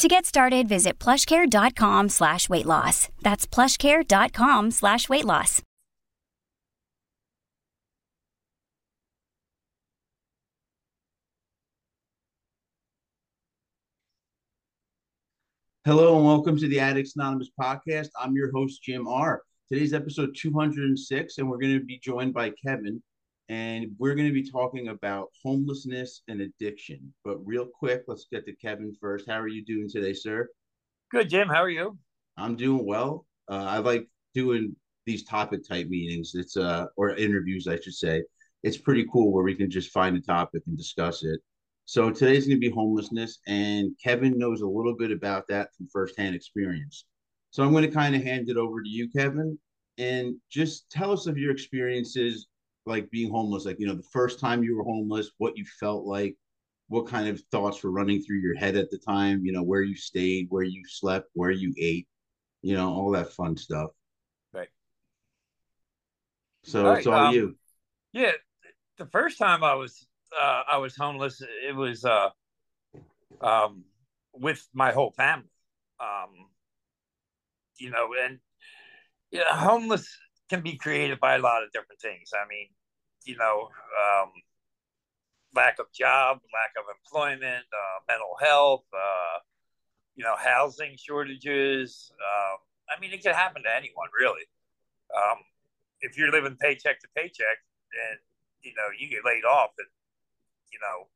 To get started, visit plushcare.com slash weight loss. That's plushcare.com slash weight loss. Hello and welcome to the Addicts Anonymous podcast. I'm your host, Jim R. Today's episode 206, and we're going to be joined by Kevin, and we're going to be talking about homelessness and addiction. But real quick, let's get to Kevin first. How are you doing today, sir? Good, Jim. How are you? I'm doing well. Uh, I like doing these topic type meetings. It's uh or interviews, I should say. It's pretty cool where we can just find a topic and discuss it. So today's going to be homelessness, and Kevin knows a little bit about that from firsthand experience. So I'm going to kind of hand it over to you, Kevin, and just tell us of your experiences like being homeless, like you know the first time you were homeless, what you felt like, what kind of thoughts were running through your head at the time, you know where you stayed, where you slept, where you ate, you know all that fun stuff. Right. So all right, it's all um, you. Yeah, the first time I was uh, I was homeless, it was uh, um, with my whole family. Um, you know, and yeah, homeless can be created by a lot of different things. I mean, you know, um, lack of job, lack of employment, uh, mental health, uh, you know, housing shortages. Um, I mean, it can happen to anyone, really. Um, if you're living paycheck to paycheck and you know you get laid off and you know,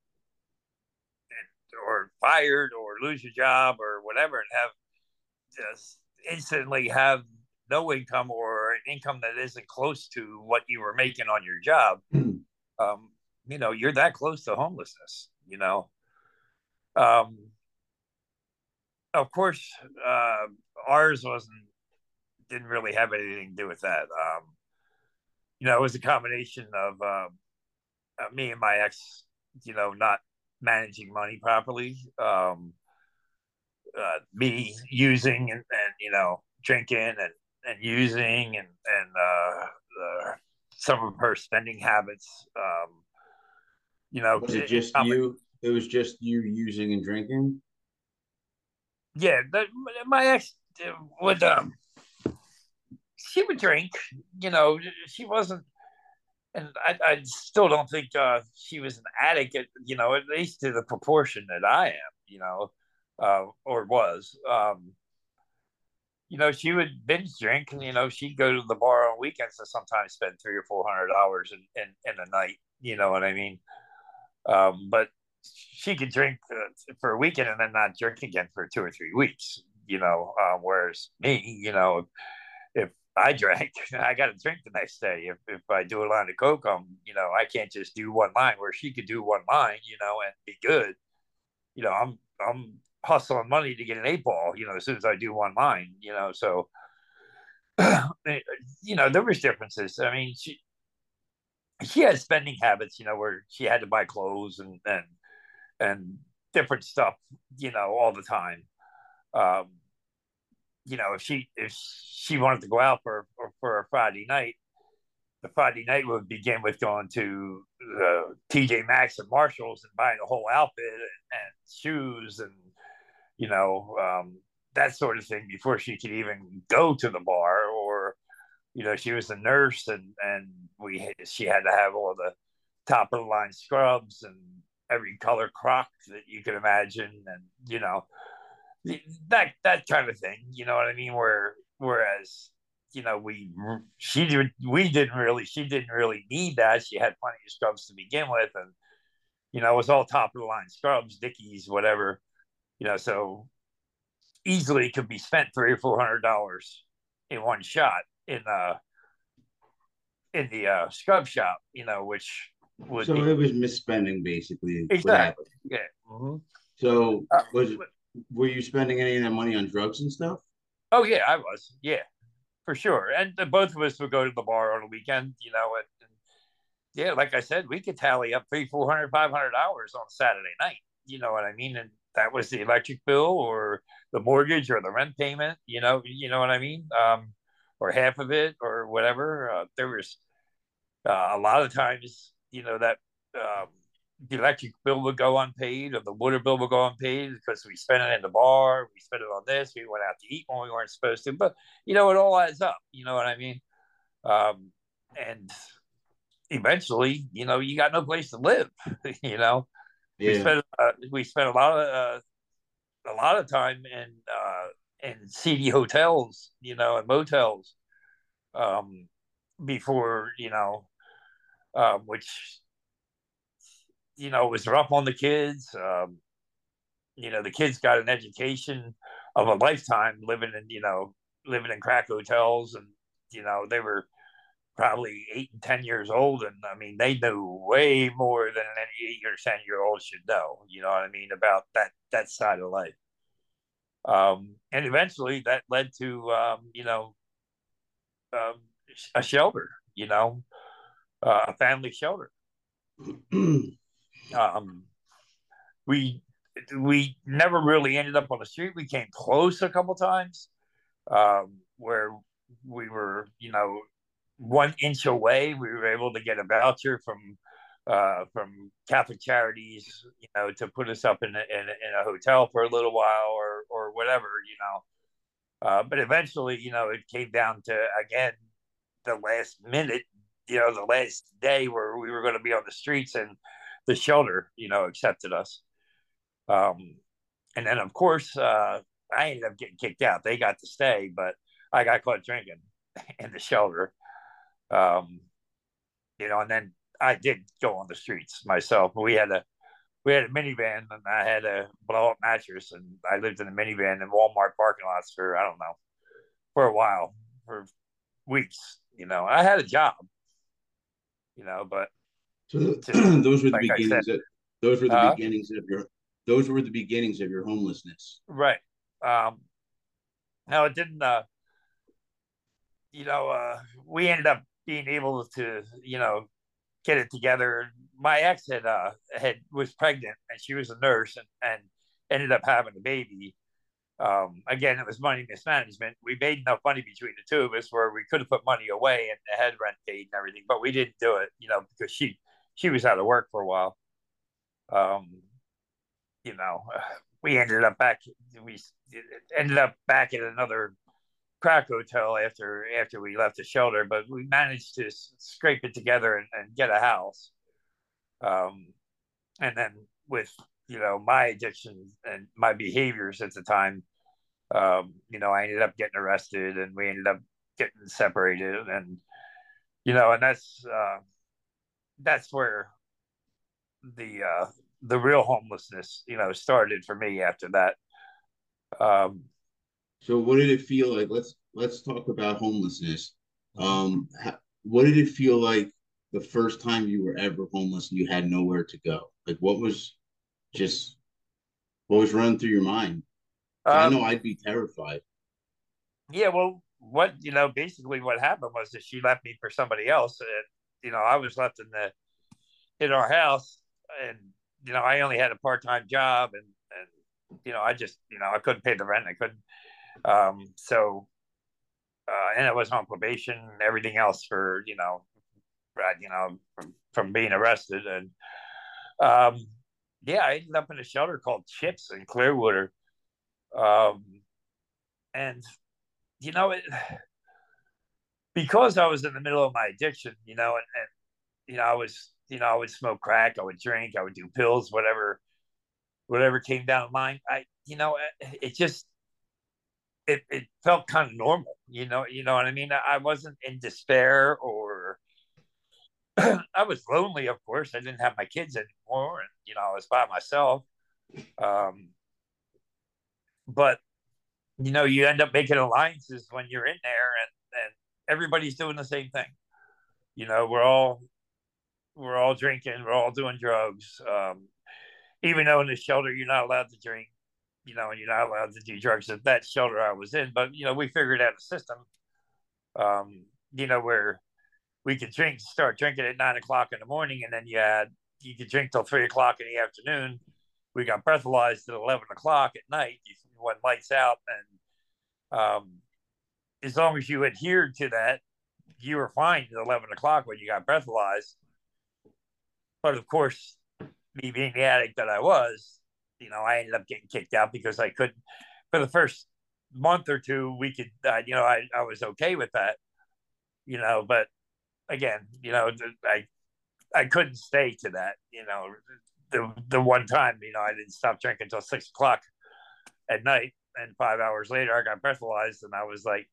or fired or lose your job or whatever and have just instantly have no income or an income that isn't close to what you were making on your job, mm. um, you know, you're that close to homelessness, you know. Um, of course, uh, ours wasn't, didn't really have anything to do with that. Um, you know, it was a combination of uh, me and my ex you know, not managing money properly. Um, uh, me using and, and, you know drinking and, and using and and uh, uh, some of her spending habits. Um, you know, was it just it, you? It was just you using and drinking. Yeah, the, my ex would um, she would drink. You know, she wasn't and I, I still don't think uh, she was an addict, at, you know, at least to the proportion that I am, you know, uh, or was. Um, you know, she would binge drink, and you know, she'd go to the bar on weekends and sometimes spend three or four hundred dollars in, in in a night. You know what I mean? Um, but she could drink uh, for a weekend and then not drink again for two or three weeks. You know, uh, whereas me, you know, if I drank. I got to drink the next day. If, if I do a line of coke, I'm, you know, I can't just do one line where she could do one line, you know, and be good. You know, I'm I'm hustling money to get an eight ball, you know, as soon as I do one line, you know. So, you know, there was differences. I mean, she she had spending habits, you know, where she had to buy clothes and and and different stuff, you know, all the time. Um, you know, if she if she wanted to go out for for a Friday night, the Friday night would begin with going to TJ Maxx and Marshalls and buying a whole outfit and, and shoes and you know um, that sort of thing before she could even go to the bar. Or you know, she was a nurse and and we she had to have all the top of the line scrubs and every color croc that you could imagine and you know that that kind of thing. You know what I mean? Where whereas you know we she did we didn't really she didn't really need that. She had plenty of scrubs to begin with, and you know it was all top of the line scrubs, Dickies, whatever. You know, so easily could be spent three or four hundred dollars in one shot in uh in the uh scrub shop. You know, which would so be, it was misspending basically. Exactly. Yeah. Mm-hmm. So uh, was it were you spending any of that money on drugs and stuff? Oh yeah, I was. Yeah, for sure. And both of us would go to the bar on a weekend, you know, and, and yeah, like I said, we could tally up three, four hundred, five hundred hours on Saturday night. You know what I mean? And that was the electric bill or the mortgage or the rent payment, you know, you know what I mean? Um, or half of it or whatever. Uh, there was uh, a lot of times, you know, that um, the electric bill would go unpaid or the water bill would go unpaid because we spent it in the bar, we spent it on this, we went out to eat when we weren't supposed to. But you know, it all adds up. You know what I mean? Um, and eventually, you know, you got no place to live. you know, yeah. we spent uh, we spent a lot of uh, a lot of time in uh, in seedy hotels, you know, and motels, um, before you know, um, which you know was rough on the kids. Um, you know, the kids got an education of a lifetime living in you know living in crack hotels, and you know they were probably eight and ten years old, and I mean they knew way more than any eight or ten year old should know. You know what I mean about that that side of life. Um, and eventually that led to um, you know um, a shelter, you know, uh, a family shelter. um, we we never really ended up on the street. We came close a couple times, um, where we were, you know, one inch away. We were able to get a voucher from uh, from Catholic Charities, you know, to put us up in a, in, a, in a hotel for a little while or or whatever, you know. Uh, but eventually, you know, it came down to again the last minute, you know, the last day where we were going to be on the streets, and the shelter, you know, accepted us. Um, and then of course, uh, I ended up getting kicked out. They got to stay, but I got caught drinking in the shelter. Um, you know, and then I did go on the streets myself. We had a we had a minivan and I had a blow up mattress and I lived in a minivan in Walmart parking lots for I don't know for a while for weeks. You know, I had a job. You know, but so those were the like beginnings. Said, of, those were the uh, beginnings of your. Those were the beginnings of your homelessness. Right. Um, now it didn't. Uh, you know, uh, we ended up being able to, you know, get it together. My ex had uh had was pregnant and she was a nurse and, and ended up having a baby. Um, again, it was money mismanagement. We made enough money between the two of us where we could have put money away and had rent paid and everything, but we didn't do it, you know, because she she was out of work for a while. Um, you know, we ended up back. We ended up back at another crack hotel after after we left the shelter, but we managed to scrape it together and, and get a house. Um, and then with you know my addiction and my behaviors at the time, um, you know, I ended up getting arrested, and we ended up getting separated, and you know, and that's uh, that's where the uh, the real homelessness, you know, started for me after that. Um, so, what did it feel like? Let's let's talk about homelessness. Um, what did it feel like the first time you were ever homeless and you had nowhere to go? Like, what was just what was running through your mind? Um, I know I'd be terrified. Yeah, well, what you know, basically, what happened was that she left me for somebody else, and you know, I was left in the in our house, and you know, I only had a part time job, and and you know, I just you know, I couldn't pay the rent, I couldn't. Um, so, uh, and I was on probation and everything else for you know, you know, from, from being arrested, and um, yeah, I ended up in a shelter called Chips in Clearwater, um, and you know it because I was in the middle of my addiction, you know, and, and you know, I was, you know, I would smoke crack, I would drink, I would do pills, whatever, whatever came down the line. I, you know, it just, it, it felt kind of normal, you know, you know what I mean? I wasn't in despair or I was lonely, of course. I didn't have my kids anymore, and you know, I was by myself. Um, but you know, you end up making alliances when you're in there, and everybody's doing the same thing. You know, we're all we're all drinking, we're all doing drugs. Um, even though in the shelter you're not allowed to drink, you know, and you're not allowed to do drugs at that shelter I was in. But you know, we figured out a system Um, you know, where we could drink, start drinking at nine o'clock in the morning, and then you had you could drink till three o'clock in the afternoon. We got breathalyzed at eleven o'clock at night You, when lights out, and um, as long as you adhered to that, you were fine at eleven o'clock when you got breathalyzed. But of course, me being the addict that I was, you know, I ended up getting kicked out because I couldn't. For the first month or two, we could, uh, you know, I, I was okay with that, you know, but again, you know, I I couldn't stay to that, you know. The the one time, you know, I didn't stop drinking until six o'clock at night, and five hours later, I got breathalyzed, and I was like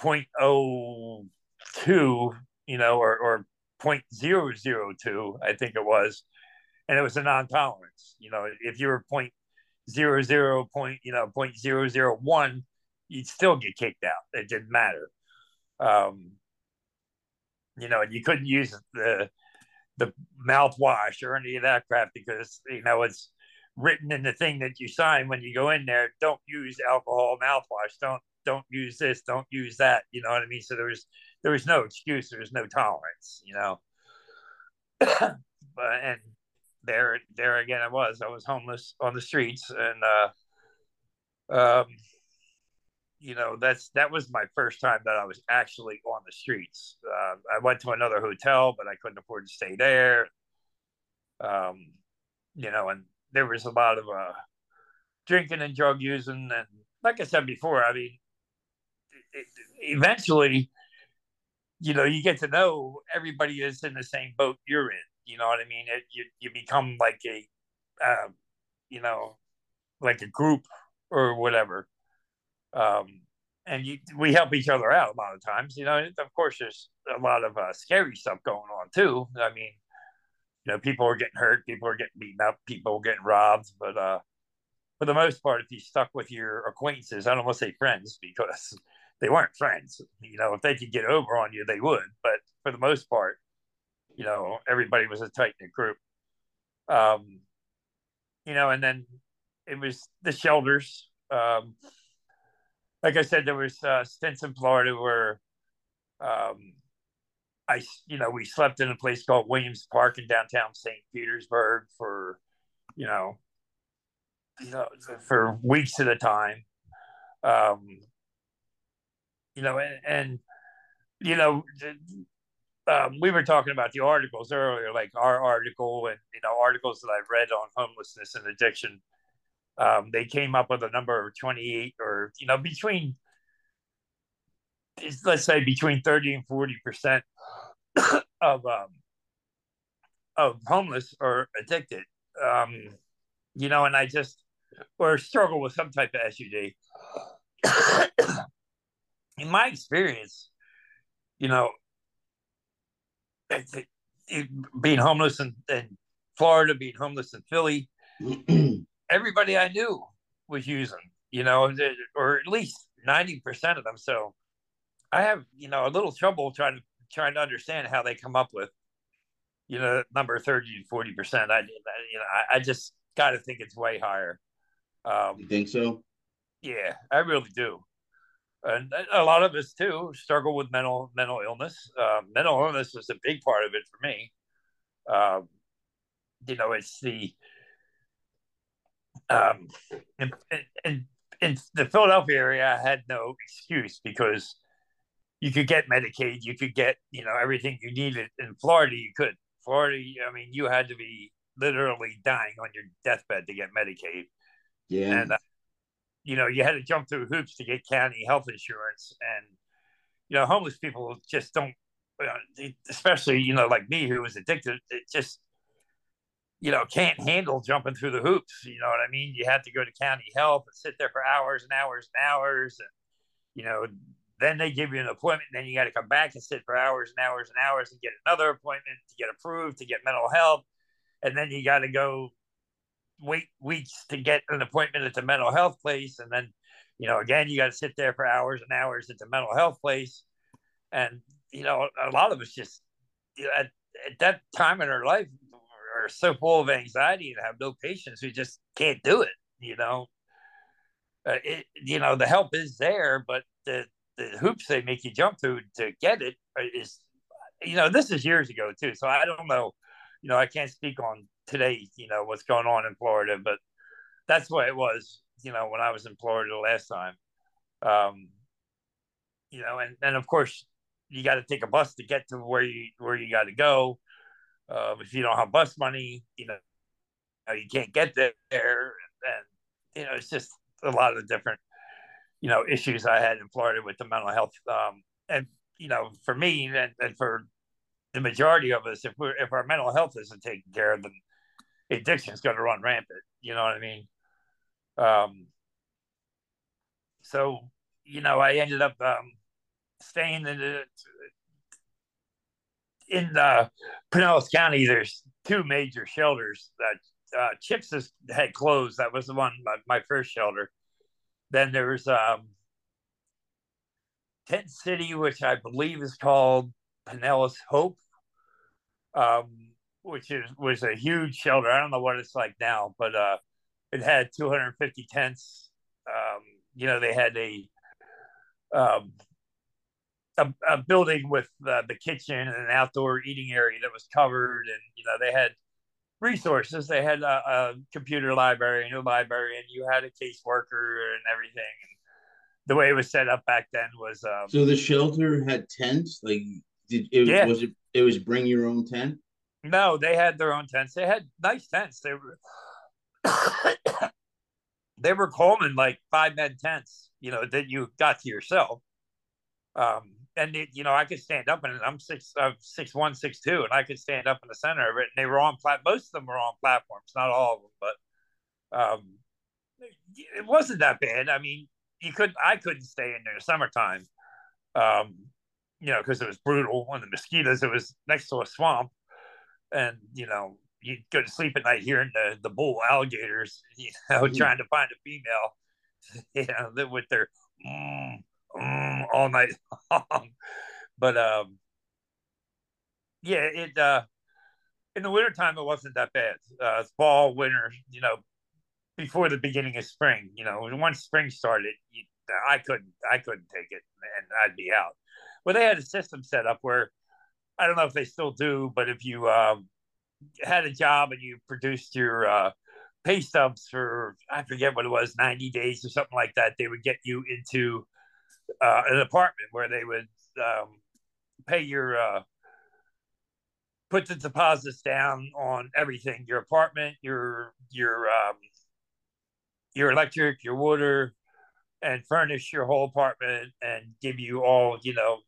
0.02, you know, or or 0.002, I think it was, and it was a non-tolerance. You know, if you were point zero zero point, you know, point zero zero one, you'd still get kicked out. It didn't matter. Um, you know, and you couldn't use the the mouthwash or any of that crap because you know it's written in the thing that you sign when you go in there. Don't use alcohol mouthwash. Don't don't use this. Don't use that. You know what I mean? So there was there was no excuse. There was no tolerance. You know. but and there there again I was. I was homeless on the streets and uh um you know that's that was my first time that I was actually on the streets. Uh, I went to another hotel, but I couldn't afford to stay there. Um, you know, and there was a lot of uh, drinking and drug using, and like I said before, I mean, it, it, eventually, you know, you get to know everybody is in the same boat you're in. You know what I mean? It, you you become like a, uh, you know, like a group or whatever um, and you, we help each other out a lot of times. You know, of course, there's a lot of uh, scary stuff going on too. I mean, you know, people are getting hurt, people are getting beaten up, people are getting robbed. But uh, for the most part, if you stuck with your acquaintances, I don't want to say friends because they weren't friends. You know, if they could get over on you, they would. But for the most part, you know, everybody was a tight knit group. Um, you know, and then it was the shelters. Um, like I said, there was uh, stints in Florida where um, I, you know, we slept in a place called Williams Park in downtown St. Petersburg for, you know, you know, for weeks at a time. Um, you know, and, and you know, um, we were talking about the articles earlier, like our article and you know articles that I've read on homelessness and addiction um, they came up with a number of 28 or, you know, between, let's say between 30 and 40% of, um, of homeless or addicted. Um, you know, and I just, or struggle with some type of SUD. In my experience, you know, being homeless in, in Florida, being homeless in Philly, everybody I knew was using, you know, or at least 90% of them. So I have, you know, a little trouble trying to trying to understand how they come up with, you know, number 30 to 40%. I, you know, I, I just got to think it's way higher. Um, you think so? Yeah, I really do. And a lot of us too struggle with mental mental illness. Uh, mental illness is a big part of it for me. Um, you know, it's the um, in, in, in the Philadelphia area, I had no excuse because you could get Medicaid, you could get you know everything you needed. In Florida, you could. Florida, I mean, you had to be literally dying on your deathbed to get Medicaid. Yeah, and uh, you know you had to jump through hoops to get county health insurance, and you know homeless people just don't, especially you know like me who was addicted. It just you know, can't handle jumping through the hoops. You know what I mean? You had to go to county health and sit there for hours and hours and hours. And, you know, then they give you an appointment. And then you got to come back and sit for hours and hours and hours and get another appointment to get approved to get mental health. And then you got to go wait weeks to get an appointment at the mental health place. And then, you know, again, you got to sit there for hours and hours at the mental health place. And, you know, a lot of us just, you know, at, at that time in our life, are so full of anxiety and have no patience we just can't do it. You know, uh, it, you know the help is there, but the the hoops they make you jump through to get it is, you know, this is years ago too. So I don't know, you know, I can't speak on today, you know, what's going on in Florida, but that's what it was, you know, when I was in Florida the last time. Um, you know, and, and of course you got to take a bus to get to where you where you got to go. Um, if you don't have bus money, you know, you can't get there, and you know, it's just a lot of different, you know, issues I had in Florida with the mental health. Um, and you know, for me and, and for the majority of us, if we're if our mental health isn't taken care of, then addiction is going to run rampant. You know what I mean? Um, so you know, I ended up um, staying in the in uh, Pinellas County. There's two major shelters that uh, Chips has, had closed. That was the one my, my first shelter. Then there's um, Tent City, which I believe is called Pinellas Hope, um, which is was a huge shelter. I don't know what it's like now, but uh, it had 250 tents. Um, you know, they had a um, a, a, building with uh, the kitchen and an outdoor eating area that was covered, and you know they had resources. They had a, a computer library, a new library, and you had a caseworker and everything. And the way it was set up back then was um, so the shelter had tents. Like, did it yeah. was it? It was bring your own tent. No, they had their own tents. They had nice tents. They were they were Coleman like five men tents. You know that you got to yourself. Um, and it, you know, I could stand up and I'm six, uh, six one, six two, and I could stand up in the center of it. And they were on plat. Most of them were on platforms, not all of them, but um, it wasn't that bad. I mean, you couldn't. I couldn't stay in there summertime, um, you know, because it was brutal. And the mosquitoes, it was next to a swamp, and you know, you go to sleep at night hearing the the bull alligators, you know, mm-hmm. trying to find a female, you know, with their. Mm, mm, all night long. but um, yeah, it uh, in the wintertime it wasn't that bad. Uh, fall, winter, you know, before the beginning of spring, you know, once spring started, you, I couldn't, I couldn't take it, and I'd be out. Well, they had a system set up where I don't know if they still do, but if you um, had a job and you produced your uh, pay stubs for I forget what it was, ninety days or something like that, they would get you into uh, an apartment where they would um, pay your uh, put the deposits down on everything your apartment your your um, your electric your water and furnish your whole apartment and give you all you know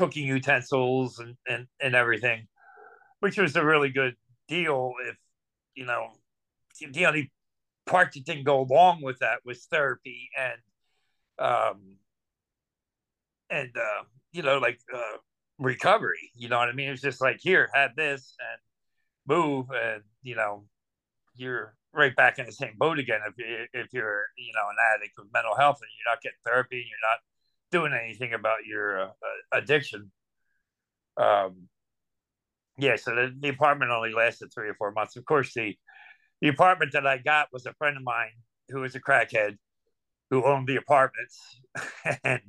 cooking utensils and, and, and everything which was a really good deal if you know the only part that didn't go along with that was therapy and um, and uh, you know, like uh, recovery. You know what I mean? It's just like here, have this and move, and you know, you're right back in the same boat again. If you, if you're you know an addict with mental health and you're not getting therapy and you're not doing anything about your uh, addiction. Um, yeah, so the, the apartment only lasted three or four months. Of course, the the apartment that I got was a friend of mine who was a crackhead who owned the apartments, and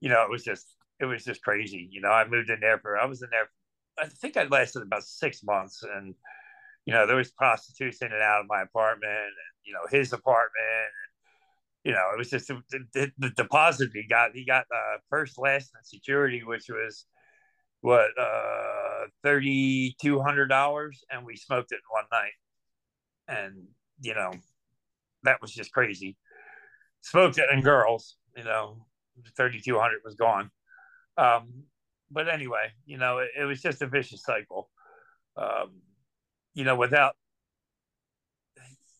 you know, it was just it was just crazy. You know, I moved in there for I was in there. I think I lasted about six months, and you know, there was prostitutes in and out of my apartment, and you know, his apartment. You know, it was just the, the, the deposit he got. He got uh, first, last, and security, which was what uh, thirty two hundred dollars, and we smoked it in one night, and you know, that was just crazy. Smoked it and girls, you know, 3200 was gone. Um, but anyway, you know, it, it, was just a vicious cycle. Um, you know, without,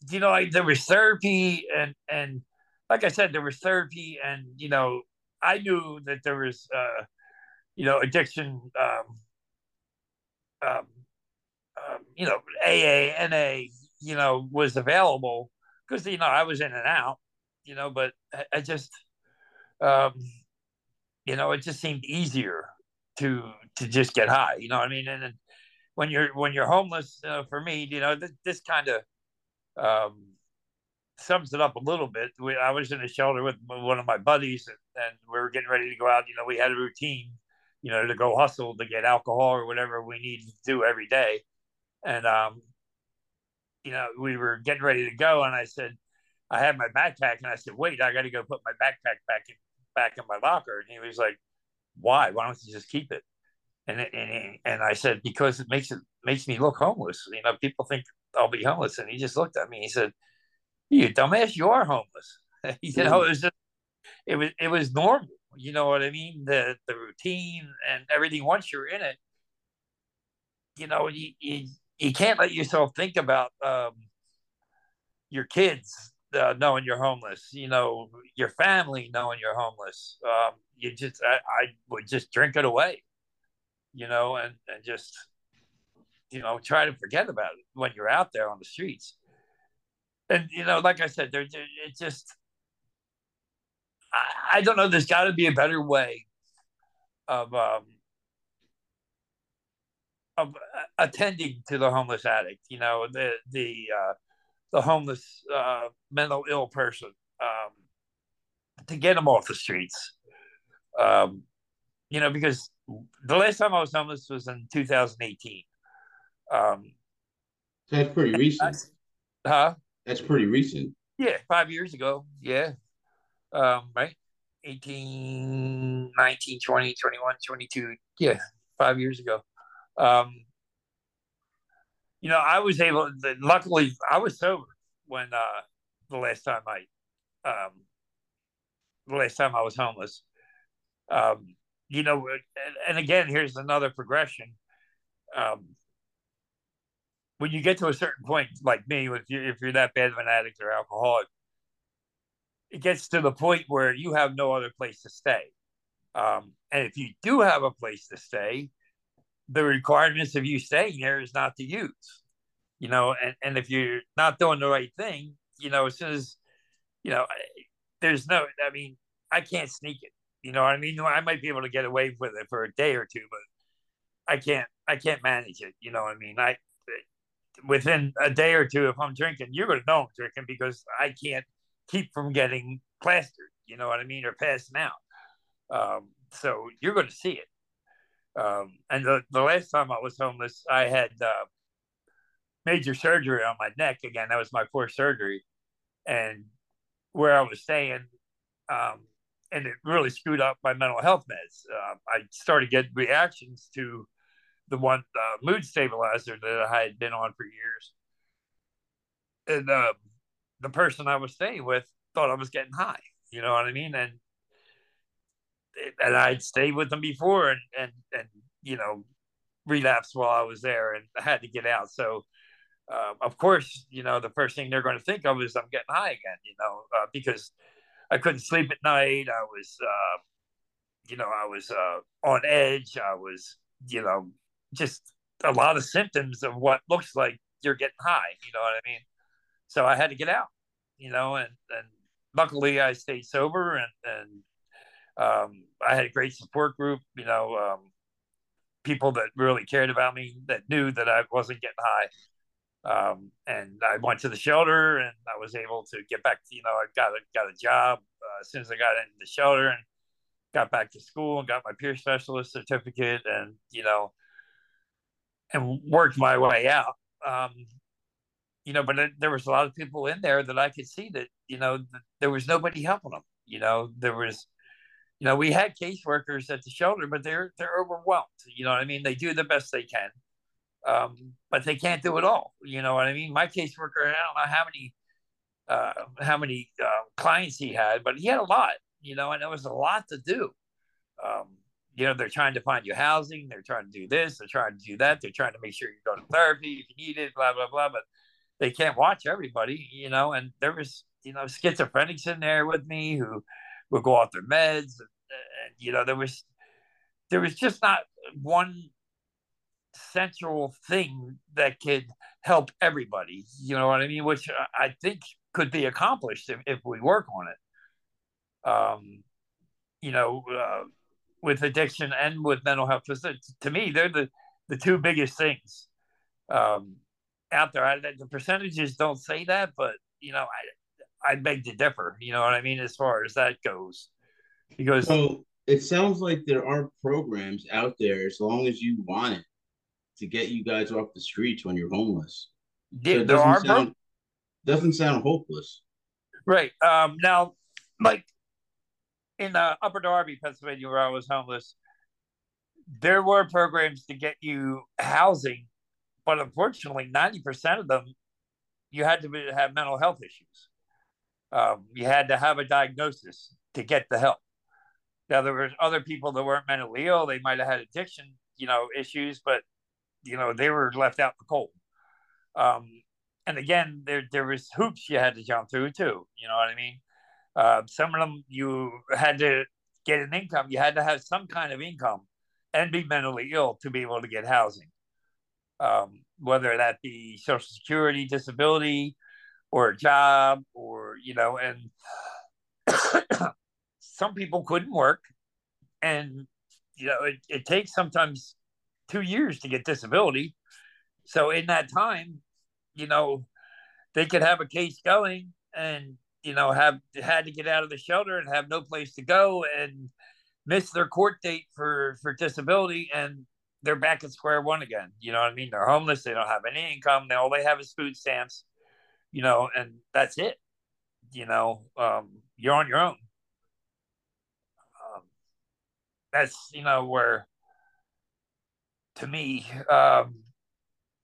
you know, like there was therapy and, and like I said, there was therapy and, you know, I knew that there was, uh, you know, addiction, um, um, um, you know, AA, NA, you know, was available because, you know, I was in and out, you know, but I, I just, um, you know, it just seemed easier to to just get high. You know I mean? And, and when you're when you're homeless, uh, for me, you know, th- this kind of um, sums it up a little bit. We, I was in a shelter with one of my buddies, and, and, we were getting ready to go out. You know, we had a routine, you know, to go hustle to get alcohol or whatever we needed to do every day. And um, you know, we were getting ready to go, and I said, I had my backpack, and I said, wait, I got to go put my backpack back in back in my locker. And he was like, why? Why don't you just keep it? And and and I said because it makes it makes me look homeless. You know, people think I'll be homeless, and he just looked at me. He said, "You dumbass, you are homeless." he said, "Oh, it was just, it was it was normal." You know what I mean? The the routine and everything. Once you're in it, you know, you you, you can't let yourself think about um, your kids uh, knowing you're homeless. You know, your family knowing you're homeless. Um, you just I, I would just drink it away you know, and, and just, you know, try to forget about it when you're out there on the streets. And, you know, like I said, there, it just, I, I don't know, there's got to be a better way of, um, of attending to the homeless addict, you know, the, the, uh, the homeless, uh, mental ill person, um, to get them off the streets. Um, you know, because the last time I was homeless was in 2018. Um, that's pretty recent. huh? That's pretty recent. Yeah, five years ago. Yeah. Um, right? 18, 19, 20, 21, 22. Yeah, five years ago. Um, you know, I was able, luckily, I was sober when uh, the last time I, um, the last time I was homeless. Um, you know, and again, here's another progression. Um, when you get to a certain point, like me, if you're, if you're that bad of an addict or alcoholic, it gets to the point where you have no other place to stay. Um, and if you do have a place to stay, the requirements of you staying there is not to use, you know, and, and if you're not doing the right thing, you know, as soon as, you know, there's no, I mean, I can't sneak it. You know I mean? I might be able to get away with it for a day or two, but I can't. I can't manage it. You know I mean? I within a day or two, if I'm drinking, you're going to know I'm drinking because I can't keep from getting plastered. You know what I mean, or passing out. Um, so you're going to see it. Um, and the, the last time I was homeless, I had uh, major surgery on my neck. Again, that was my fourth surgery, and where I was staying, um, and it really screwed up my mental health meds. Uh, I started getting reactions to the one uh, mood stabilizer that I had been on for years, and uh, the person I was staying with thought I was getting high. You know what I mean? And and I'd stayed with them before, and and and you know, relapsed while I was there, and I had to get out. So. Uh, of course, you know the first thing they're going to think of is I'm getting high again. You know, uh, because I couldn't sleep at night. I was, uh, you know, I was uh, on edge. I was, you know, just a lot of symptoms of what looks like you're getting high. You know what I mean? So I had to get out. You know, and and luckily I stayed sober and and um, I had a great support group. You know, um, people that really cared about me that knew that I wasn't getting high. Um, and I went to the shelter and I was able to get back to, you know, I got a, got a job uh, as soon as I got into the shelter and got back to school and got my peer specialist certificate and, you know, and worked my way out. Um, you know, but it, there was a lot of people in there that I could see that, you know, there was nobody helping them. You know, there was, you know, we had caseworkers at the shelter, but they're, they're overwhelmed. You know what I mean? They do the best they can um, but they can't do it all. You know what I mean? My caseworker, I don't know how many uh, how many uh, clients he had, but he had a lot. You know, and it was a lot to do. Um, you know, they're trying to find you housing. They're trying to do this. They're trying to do that. They're trying to make sure you go to therapy if you need it. Blah blah blah. But they can't watch everybody. You know, and there was you know schizophrenics in there with me who would go off their meds. And, and you know, there was there was just not one central thing that could help everybody. You know what I mean? Which I think could be accomplished if, if we work on it. Um, you know, uh, with addiction and with mental health, because to me, they're the the two biggest things um, out there. I, the percentages don't say that, but you know, I I beg to differ. You know what I mean, as far as that goes, because so it sounds like there are programs out there as long as you want it to get you guys off the streets when you're homeless. Yeah, so there are sound, doesn't sound hopeless. Right. Um, now, like in uh, Upper Darby, Pennsylvania, where I was homeless, there were programs to get you housing, but unfortunately, ninety percent of them, you had to have mental health issues. Um, you had to have a diagnosis to get the help. Now there was other people that weren't mentally ill; they might have had addiction, you know, issues, but you know they were left out in the cold. Um, and again, there there was hoops you had to jump through too. You know what I mean? Uh, some of them you had to get an income. You had to have some kind of income and be mentally ill to be able to get housing. Um, whether that be Social Security, disability, or a job, or you know, and some people couldn't work, and you know, it, it takes sometimes two years to get disability. So in that time, you know, they could have a case going and you know have had to get out of the shelter and have no place to go and miss their court date for for disability and they're back at square one again. You know what I mean? They're homeless. They don't have any income. They all they have is food stamps. You know, and that's it. You know, um, you're on your own. Um, that's you know where, to me, um,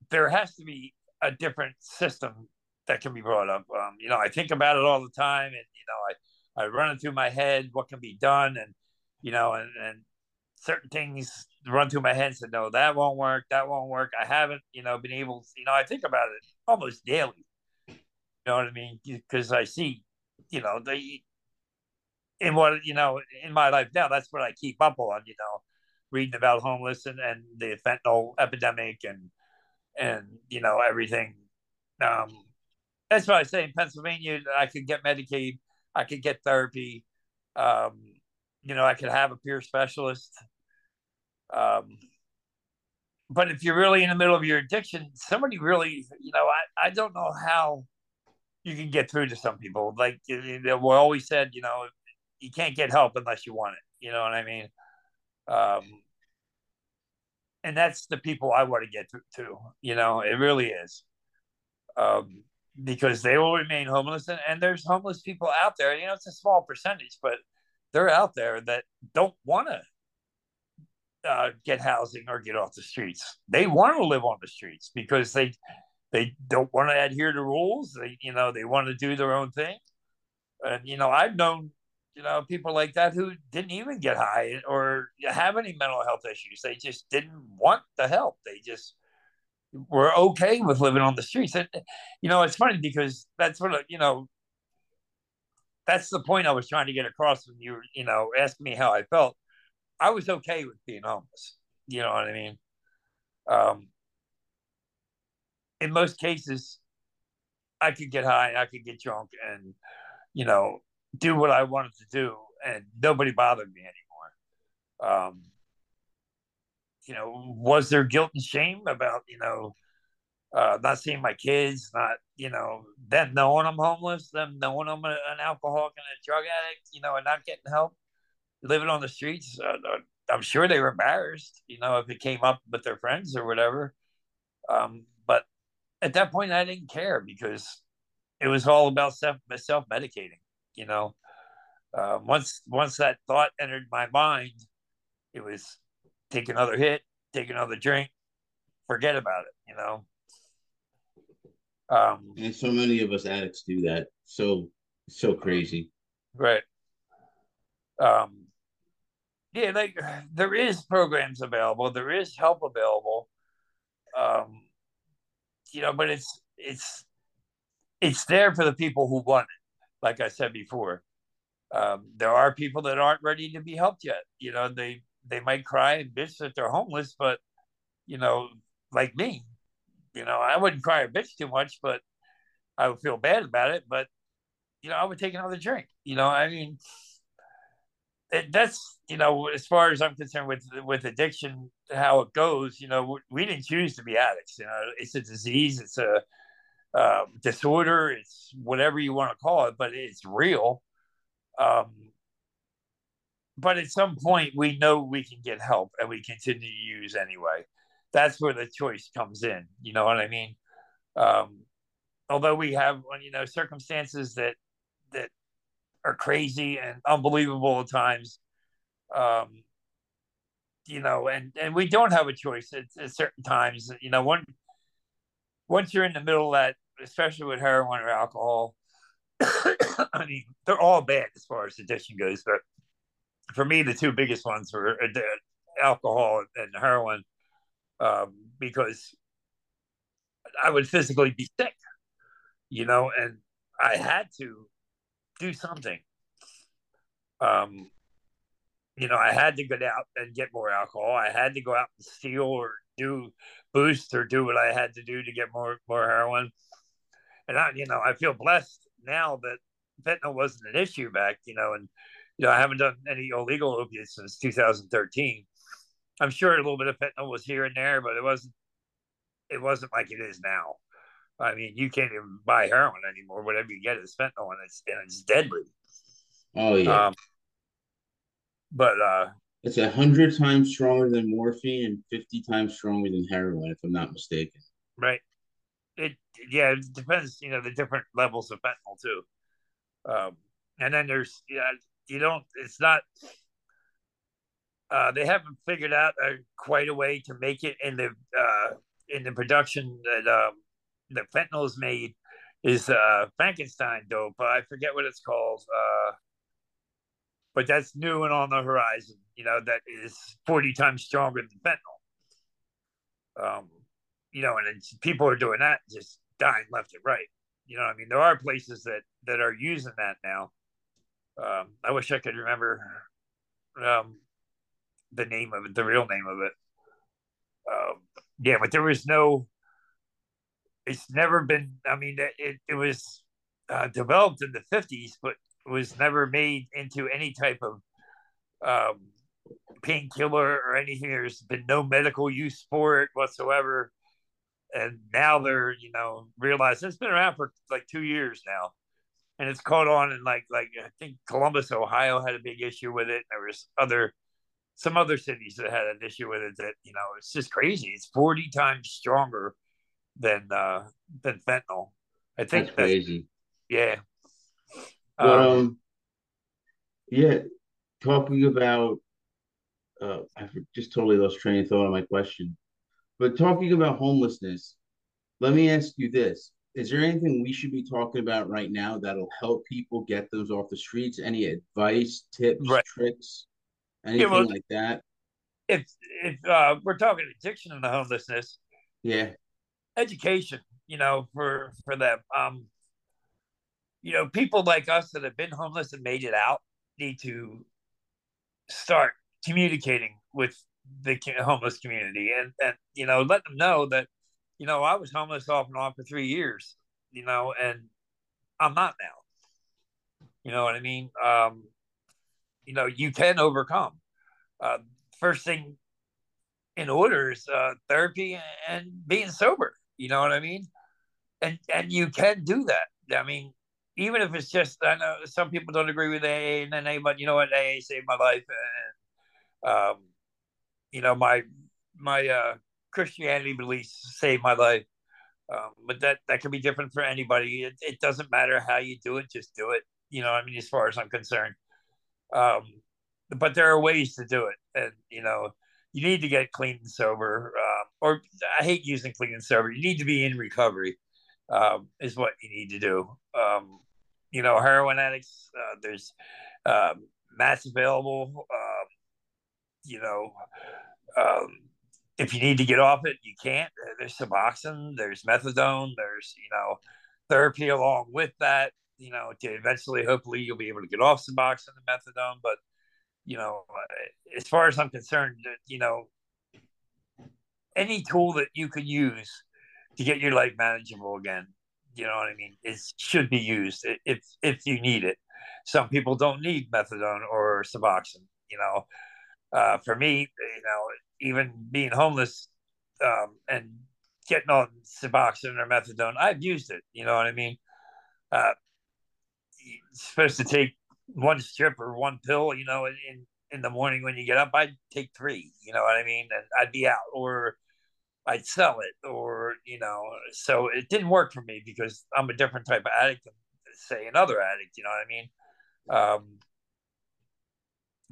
there has to be a different system that can be brought up. Um, you know, I think about it all the time, and you know, I I run it through my head what can be done, and you know, and and certain things run through my head and said, no, that won't work, that won't work. I haven't, you know, been able. To, you know, I think about it almost daily. You know what I mean? Because I see, you know, the in what you know in my life now. That's what I keep up on. You know, reading about homeless and and the fentanyl epidemic and and you know everything. Um, that's what I say. In Pennsylvania, I could get Medicaid, I could get therapy. Um, you know, I could have a peer specialist. Um, but if you're really in the middle of your addiction, somebody really, you know, I, I don't know how you can get through to some people. Like we always said, you know, you can't get help unless you want it. You know what I mean? Um, and that's the people I want to get to. You know, it really is, um, because they will remain homeless, and, and there's homeless people out there. You know, it's a small percentage, but they're out there that don't want to uh, get housing or get off the streets. They want to live on the streets because they they don't want to adhere to rules. They you know they want to do their own thing. And you know I've known you know people like that who didn't even get high or have any mental health issues. They just didn't want the help. They just were okay with living on the streets. And you know it's funny because that's what you know that's the point I was trying to get across when you you know, asking me how I felt. I was okay with being homeless. You know what I mean? Um, in most cases, I could get high, I could get drunk, and you know, do what I wanted to do, and nobody bothered me anymore. Um, you know, was there guilt and shame about you know uh, not seeing my kids, not you know them knowing I'm homeless, them knowing I'm a, an alcoholic and a drug addict, you know, and not getting help, living on the streets. Uh, uh, I'm sure they were embarrassed, you know, if it came up with their friends or whatever. Um, but at that point, I didn't care because it was all about self self medicating. You know, uh, once once that thought entered my mind, it was take another hit, take another drink, forget about it. You know, um, and so many of us addicts do that. So so crazy. Right. Um, yeah, like there is programs available. There is help available. Um, you know, but it's it's it's there for the people who want it. Like I said before, um, there are people that aren't ready to be helped yet. You know, they they might cry and bitch that they're homeless, but you know, like me, you know, I wouldn't cry a bitch too much, but I would feel bad about it. But you know, I would take another drink. You know, I mean, it, that's you know, as far as I'm concerned with with addiction, how it goes. You know, we didn't choose to be addicts. You know, it's a disease. It's a uh, disorder. It's whatever you want to call it, but it's real. Um, but at some point, we know we can get help, and we continue to use anyway. That's where the choice comes in. You know what I mean? Um, although we have, you know, circumstances that that are crazy and unbelievable at times. Um, you know, and and we don't have a choice at, at certain times. You know, one once you're in the middle of that, especially with heroin or alcohol, I mean, they're all bad as far as addiction goes. But for me, the two biggest ones were alcohol and heroin, um, because I would physically be sick, you know, and I had to do something. Um, you know, I had to get out and get more alcohol. I had to go out and steal or do boost or do what I had to do to get more more heroin. And I, you know, I feel blessed now that fentanyl wasn't an issue back, you know, and you know, I haven't done any illegal opiates since 2013. I'm sure a little bit of fentanyl was here and there, but it wasn't it wasn't like it is now. I mean, you can't even buy heroin anymore. Whatever you get is fentanyl, and it's and it's deadly. Oh yeah. Um, but uh, it's a hundred times stronger than morphine and fifty times stronger than heroin, if I'm not mistaken. Right. It yeah, it depends. You know the different levels of fentanyl too. Um, and then there's yeah, you don't. It's not. Uh, they haven't figured out a, quite a way to make it in the uh, in the production that um, that fentanyl is made is uh, Frankenstein dope. I forget what it's called. Uh, but that's new and on the horizon. You know, that is 40 times stronger than fentanyl. Um, you know, and people are doing that, just dying left and right. You know, I mean, there are places that that are using that now. Um, I wish I could remember um, the name of it, the real name of it. Um, yeah, but there was no. It's never been. I mean, it it was uh, developed in the fifties, but was never made into any type of um, painkiller or anything. There's been no medical use for it whatsoever. And now they're, you know, realize it's been around for like two years now. And it's caught on in like like I think Columbus, Ohio had a big issue with it. There was other some other cities that had an issue with it that, you know, it's just crazy. It's 40 times stronger than uh than fentanyl. I think that's crazy. Yeah. Um, um yeah, talking about uh, I just totally lost train of thought on my question. But talking about homelessness, let me ask you this: Is there anything we should be talking about right now that'll help people get those off the streets? Any advice, tips, right. tricks, anything yeah, well, like that? If if uh, we're talking addiction and the homelessness, yeah, education, you know, for for them. Um, you know, people like us that have been homeless and made it out need to start communicating with the homeless community and, and you know let them know that you know i was homeless off and on for three years you know and i'm not now. You know what i mean? Um you know you can overcome. Uh first thing in order is uh therapy and being sober you know what i mean? And and you can do that. I mean even if it's just, I know some people don't agree with AA and NA, but you know what, AA saved my life, and um, you know my my uh, Christianity beliefs saved my life. Um, but that that can be different for anybody. It, it doesn't matter how you do it, just do it. You know, I mean, as far as I'm concerned. Um, but there are ways to do it, and you know, you need to get clean and sober. Um, or I hate using clean and sober. You need to be in recovery um, is what you need to do. Um, you know, heroin addicts, uh, there's uh, MATs available. Um, you know, um, if you need to get off it, you can't. There's Suboxone, there's methadone, there's, you know, therapy along with that, you know, to eventually, hopefully, you'll be able to get off Suboxone and methadone. But, you know, as far as I'm concerned, you know, any tool that you can use to get your life manageable again. You know what I mean? It should be used if if you need it. Some people don't need methadone or Suboxone. You know, uh, for me, you know, even being homeless um, and getting on Suboxone or methadone. I've used it. You know what I mean? Uh, supposed to take one strip or one pill. You know, in in the morning when you get up, I'd take three. You know what I mean? And I'd be out, or I'd sell it, or you know. So it didn't work for me because I'm a different type of addict than say another addict. You know what I mean? Um,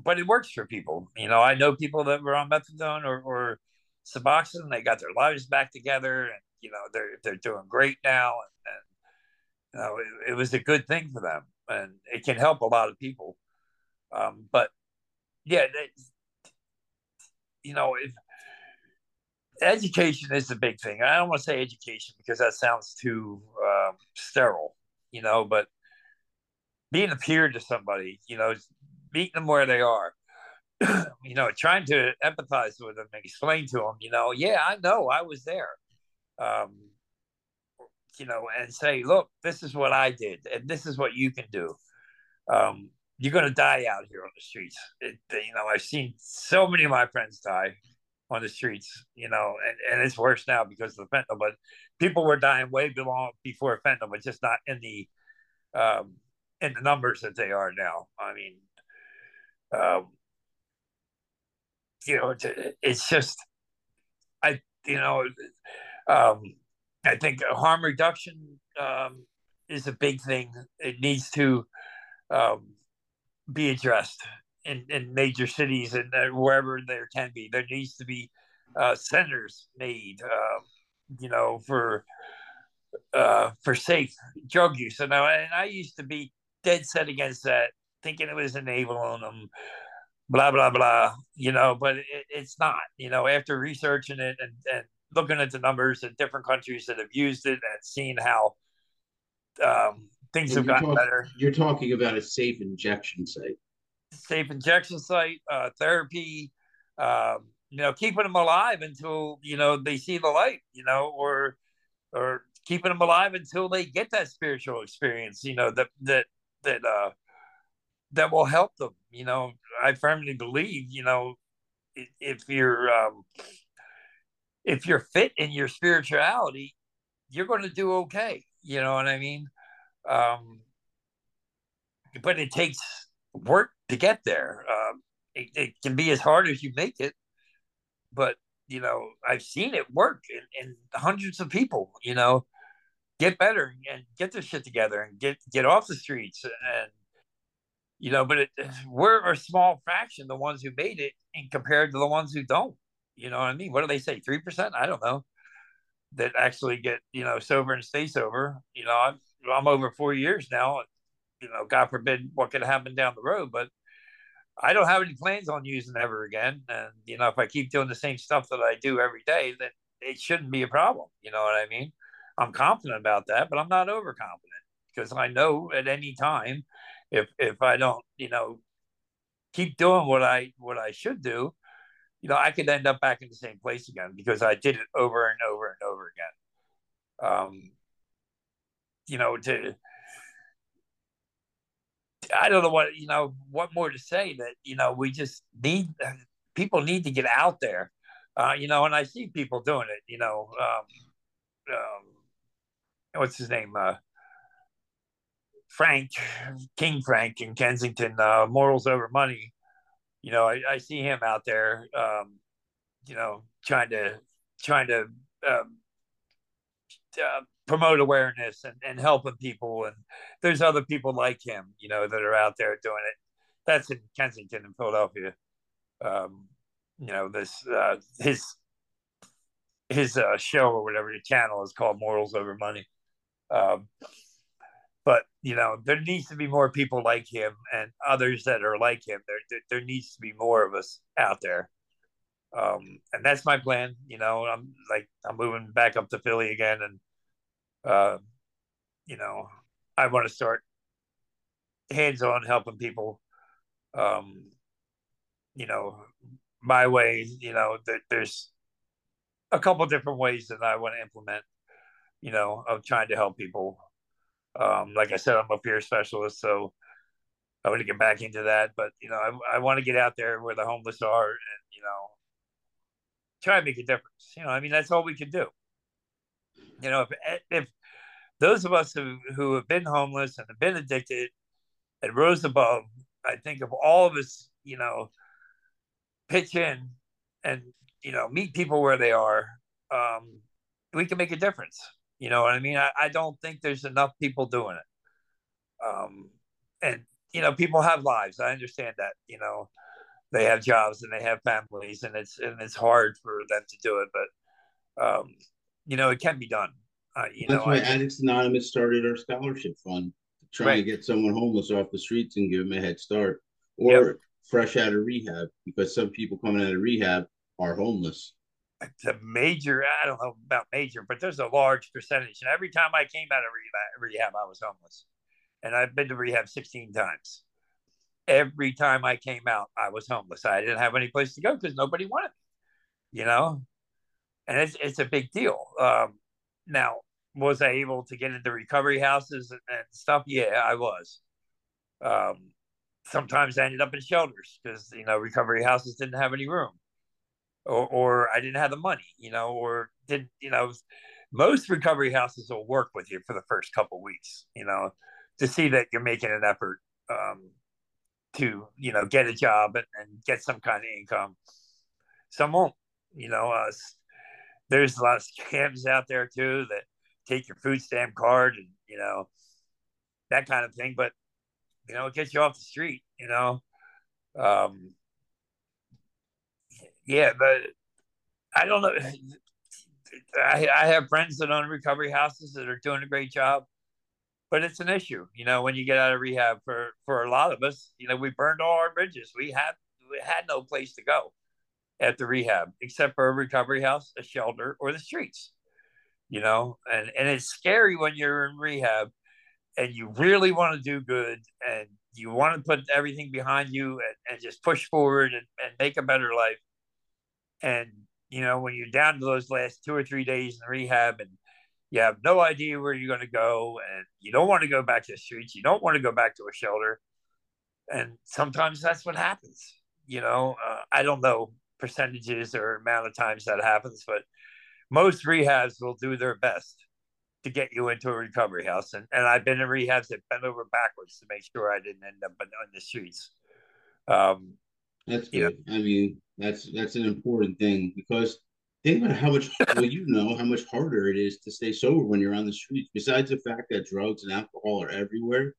but it works for people. You know, I know people that were on methadone or, or Suboxone. They got their lives back together, and you know they're they're doing great now. And, and you know, it, it, was a good thing for them, and it can help a lot of people. Um, but yeah, you know, if education is the big thing. I don't want to say education because that sounds too um, sterile, you know, but being a peer to somebody, you know, meeting them where they are, you know, trying to empathize with them and explain to them, you know, yeah, I know I was there. Um, you know, and say, look, this is what I did, and this is what you can do. Um, you're going to die out here on the streets. It, you know, I've seen so many of my friends die on the streets, you know, and, and it's worse now because of the fentanyl, but people were dying way belong before fentanyl, but just not in the, um, in the numbers that they are now. I mean, um, you know, it's just, I, you know, um, I think harm reduction um, is a big thing. It needs to um, be addressed in, in major cities and wherever there can be. There needs to be uh, centers made, uh, you know, for uh, for safe drug use. And I, and I used to be dead set against that, thinking it was enabling them, blah blah blah. You know, but it, it's not. You know, after researching it and, and looking at the numbers in different countries that have used it and seeing how um, things and have gotten talk, better. You're talking about a safe injection site. Safe injection site, uh, therapy, um, you know, keeping them alive until you know they see the light, you know, or or keeping them alive until they get that spiritual experience, you know, that that that uh that will help them. You know, I firmly believe, you know, if you're um if you're fit in your spirituality, you're going to do okay. You know what I mean? Um, but it takes work to get there. Um, it, it, can be as hard as you make it, but you know, I've seen it work in, in hundreds of people. You know, get better and get their shit together and get get off the streets and you know. But it, we're a small fraction, the ones who made it, and compared to the ones who don't. You know what I mean? What do they say? Three percent? I don't know. That actually get you know sober and stay sober. You know, I'm I'm over four years now. You know, God forbid what could happen down the road, but I don't have any plans on using ever again. And you know, if I keep doing the same stuff that I do every day, then it shouldn't be a problem. You know what I mean? I'm confident about that, but I'm not overconfident because I know at any time if if I don't, you know, keep doing what I what I should do, you know, I could end up back in the same place again because I did it over and over and over again. Um, you know, to I don't know what you know what more to say that you know we just need people need to get out there, uh, you know, and I see people doing it. You know, um, um, what's his name? Uh, Frank King Frank in Kensington, uh, morals over money you know, I, I see him out there, um, you know, trying to trying to um, uh, promote awareness and, and helping people. And there's other people like him, you know, that are out there doing it. That's in Kensington and Philadelphia. Um, you know, this uh, his his uh, show or whatever the channel is called Morals Over Money. Um, but you know there needs to be more people like him and others that are like him. There there, there needs to be more of us out there. Um, and that's my plan you know i'm like i'm moving back up to philly again and uh, you know i want to start hands on helping people um, you know my way you know that there's a couple different ways that i want to implement you know of trying to help people um, like I said, I'm a peer specialist, so I want to get back into that. But you know, I, I want to get out there where the homeless are, and you know, try and make a difference. You know, I mean, that's all we can do. You know, if if those of us who who have been homeless and have been addicted and rose above, I think of all of us, you know, pitch in and you know meet people where they are, um, we can make a difference. You know what I mean? I, I don't think there's enough people doing it. Um, and you know, people have lives. I understand that. You know, they have jobs and they have families, and it's and it's hard for them to do it. But um, you know, it can be done. Uh, you That's know, why I, Addicts Anonymous started our scholarship fund, trying Right. to get someone homeless off the streets and give them a head start, or fresh out of rehab, because some people coming out of rehab are homeless. The major. I don't know about major, but there's a large percentage. And every time I came out of rehab, I was homeless, and I've been to rehab 16 times. Every time I came out, I was homeless. I didn't have any place to go because nobody wanted me. You know, and it's it's a big deal. Um, now, was I able to get into recovery houses and, and stuff? Yeah, I was. Um, sometimes I ended up in shelters because you know recovery houses didn't have any room, or or I didn't have the money, you know, or didn't you know. Most recovery houses will work with you for the first couple weeks, you know, to see that you're making an effort um, to you know get a job and, and get some kind of income. Some won't, you know. Uh, there's a lot of scams out there too that take your food stamp card and you know that kind of thing. But you know, it gets you off the street. You know, um, yeah, but I don't know. I, I have friends that own recovery houses that are doing a great job, but it's an issue. You know, when you get out of rehab, for for a lot of us, you know, we burned all our bridges. We had we had no place to go at the rehab except for a recovery house, a shelter, or the streets. You know, and and it's scary when you're in rehab and you really want to do good and you want to put everything behind you and, and just push forward and, and make a better life. And, you know, when you're down to those last two or three days in rehab and you have no idea where you're going to go and you don't want to go back to the streets, you don't want to go back to a shelter. And sometimes that's what happens. You know, uh, I don't know percentages or amount of times that happens, but most rehabs will do their best to get you into a recovery house. And, and I've been in rehabs that bent over backwards to make sure I didn't end up on, the streets. Um, That's good. I mean, that's that's an important thing because think about how much well you know how much harder it is to stay sober when you're on the streets. Besides the fact that drugs and alcohol are everywhere,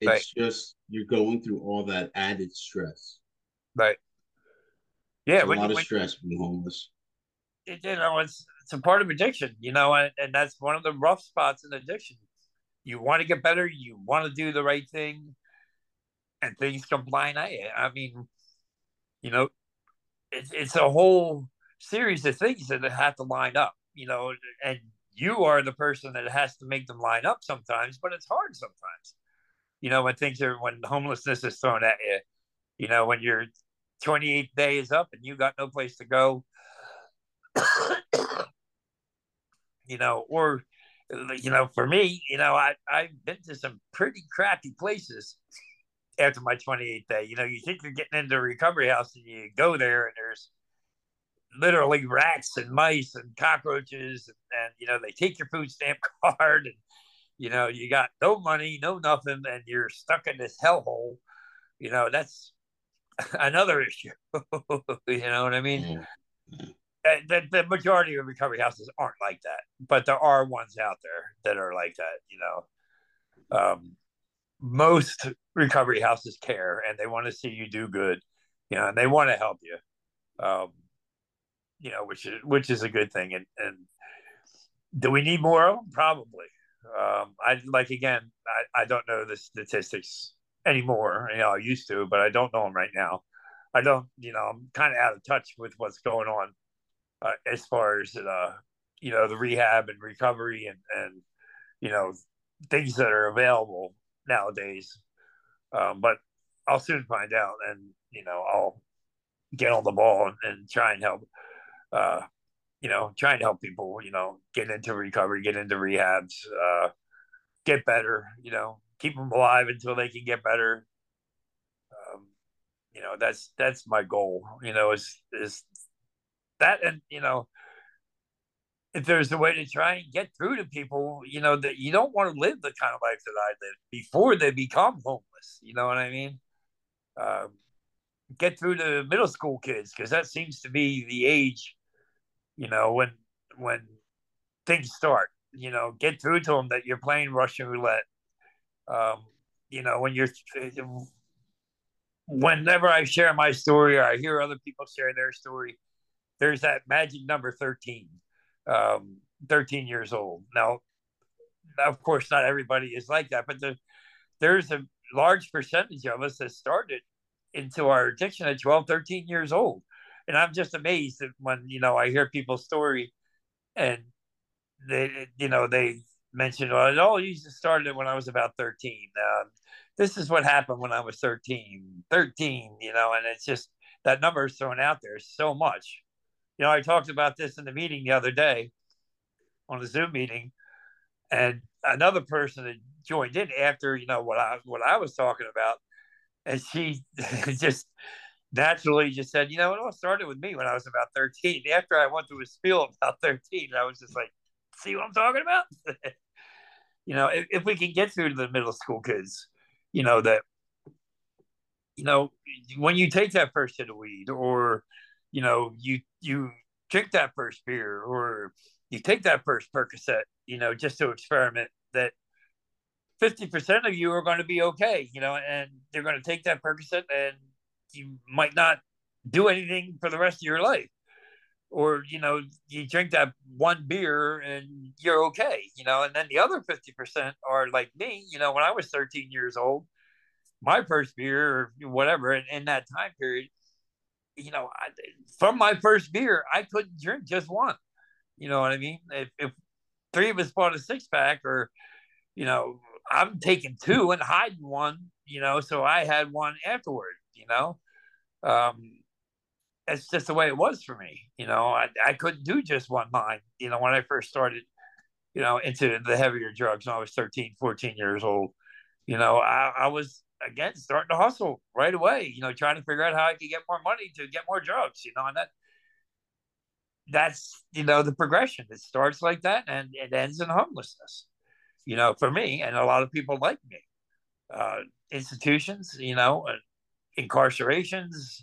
it's Right. just you're going through all that added stress. Right. yeah, It's a when, lot of when, stress being homeless. you know, it's, it's a part of addiction, you know, and, and that's one of the rough spots in addiction. You want to get better, you want to do the right thing, and things come blind at you. I mean, you know, it's, it's a whole series of things that have to line up, you know, and you are the person that has to make them line up sometimes, but it's hard sometimes. You know, when things are, when homelessness is thrown at you, you know, when your 28th day is up and you got no place to go, you know, or, you know, for me, you know, I, I've been to some pretty crappy places after my 28th day. You know, you think you're getting into a recovery house and you go there and there's literally rats and mice and cockroaches and, and you know, they take your food stamp card and, you know, you got no money, no nothing, and you're stuck in this hellhole. You know, that's another issue. you know what I mean? Oh, Uh, the, the majority of recovery houses aren't like that, but there are ones out there that are like that. You know, um, most recovery houses care and they want to see you do good. You know, and they want to help you. Um, you know, which is which is a good thing. And and do we need more? Probably. Um, I like again. I, I don't know the statistics anymore. You know, I used to, but I don't know them right now. I don't. You know, I'm kind of out of touch with what's going on uh, as far as uh, you know the rehab and recovery and and you know things that are available nowadays. Um, but I'll soon find out, and you know I'll get on the ball and, and try and help. Uh, you know, trying to help people. You know, get into recovery, get into rehabs, uh, get better. You know, keep them alive until they can get better. Um, you know, that's that's my goal. You know, is is that and you know if there's a way to try and get through to people, you know, that you don't want to live the kind of life that I lived before they become homeless. You know what I mean? Um, get through to middle school kids because that seems to be the age, you know, when when things start. You know, get through to them that you're playing Russian roulette. Um, you know, when you're whenever I share my story or I hear other people share their story, there's that magic number 13, um, 13 years old. Now, of course, not everybody is like that, but the, there's a large percentage of us that started into our addiction at 12, 13 years old. And I'm just amazed that when, you know, I hear people's story and they, you know, they mention, oh, you started when I was about 13. Uh, this is what happened when I was 13, 13, you know, and it's just that number is thrown out there so much. You know, I talked about this in the meeting the other day on a Zoom meeting, and another person had joined in after, you know, what I what I was talking about, and she just naturally just said, you know, it all started with me when I was about 13. After I went through a spiel about 13, I was just like, see what I'm talking about? you know, if, if we can get through to the middle school kids, you know that you know when you take that first hit of weed or you know you you drink that first beer or you take that first percocet you know just to experiment that 50% of you are going to be okay you know and they're going to take that percocet and you might not do anything for the rest of your life. Or you know you drink that one beer and you're okay you know and then the other 50% are like me you know when i was 13 years old my first beer or whatever in, in that time period you know I, from my first beer i couldn't drink just one you know what i mean if, if three of us bought a six pack or you know i'm taking two and hiding one you know so i had one afterward you know um that's just the way it was for me. You know, I, I couldn't do just one line, you know, when I first started, you know, into the heavier drugs when I was 13, 14 years old. You know, I, I was, again, starting to hustle right away, you know, trying to figure out how I could get more money to get more drugs, you know, and that, that's, you know, the progression. It starts like that and it ends in homelessness, you know, for me and a lot of people like me. Uh, institutions, you know, uh, incarcerations,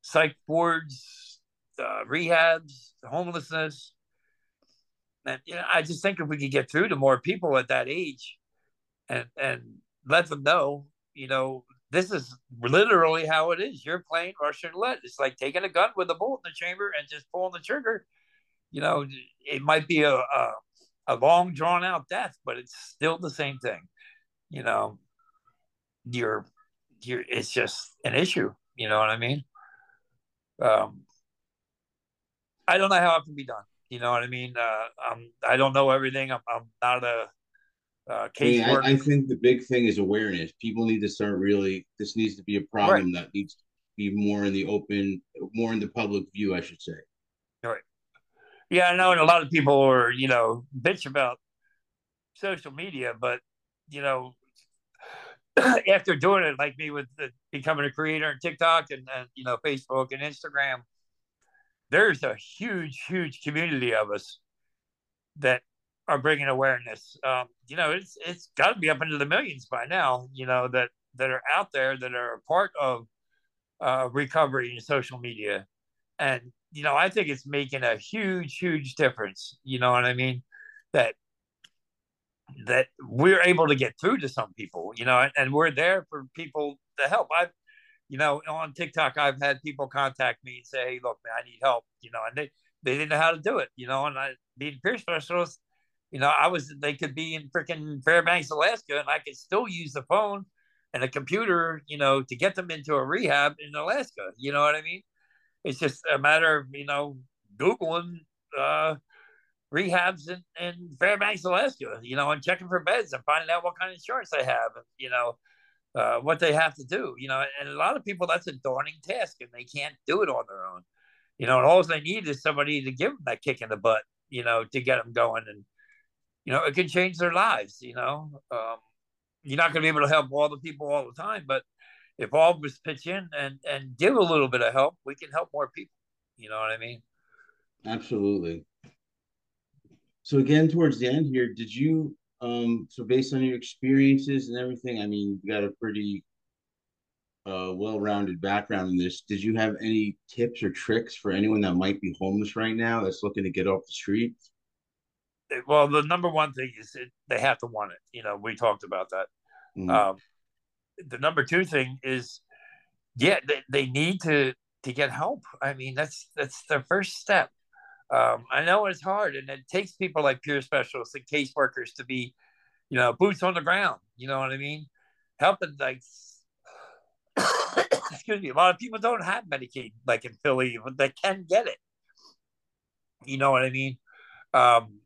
psych wards, uh, rehabs, homelessness. And you know, I just think if we could get through to more people at that age, and and let them know, you know, this is literally how it is. You're playing Russian roulette. It's like taking a gun with a bullet in the chamber and just pulling the trigger. You know, it might be a a, a long drawn out death, but it's still the same thing. You know, you're you're. It's just an issue. You know what I mean? um, I don't know how it can be done. You know what I mean? Uh, I'm, I don't know everything. I'm, I'm not a uh, case I, I, think the big thing is awareness. People need to start really. This needs to be a problem right. that needs to be more in the open, more in the public view, I should say. Right. Yeah, I know, and a lot of people are, you know, bitch about social media, but you know, after doing it like me with the, becoming a creator on TikTok and, and you know Facebook and Instagram, there's a huge, huge community of us that are bringing awareness. Um, you know, it's it's got to be up into the millions by now. You know that that are out there that are a part of uh, recovery in social media, and you know I think it's making a huge, huge difference. You know what I mean? That that we're able to get through to some people, you know, and, and we're there for people to help. I've, you know, on TikTok, I've had people contact me and say, "Hey, look, man, I need help," you know, and they they didn't know how to do it, you know, and I being peer specialist, you know, I was they could be in freaking Fairbanks, Alaska, and I could still use the phone and a computer, you know, to get them into a rehab in Alaska. You know what I mean? It's just a matter of you know googling. Uh, rehabs in, in Fairbanks, Alaska, you know, and checking for beds and finding out what kind of insurance they have, you know, uh, what they have to do, you know, and a lot of people, that's a daunting task and they can't do it on their own, you know, and all they need is somebody to give them that kick in the butt, you know, to get them going. And, you know, it can change their lives, you know. Um, you're not going to be able to help all the people all the time, but if all of us pitch in and, and give a little bit of help, we can help more people. You know what I mean? Absolutely. so again, towards the end here, did you um so based on your experiences and everything, I mean, you got a pretty uh well-rounded background in this. Did you have any tips or tricks for anyone that might be homeless right now that's looking to get off the street? Well, the number one thing is it, they have to want it. You know, we talked about that. Mm-hmm. Um, the number two thing is, yeah, they, they need to to get help. I mean, that's that's the first step. Um, I know it's hard, and it takes people like peer specialists and caseworkers to be, you know, boots on the ground. You know what I mean? Helping like, excuse me. A lot of people don't have Medicaid, like in Philly, but they can get it. You know what I mean? Um,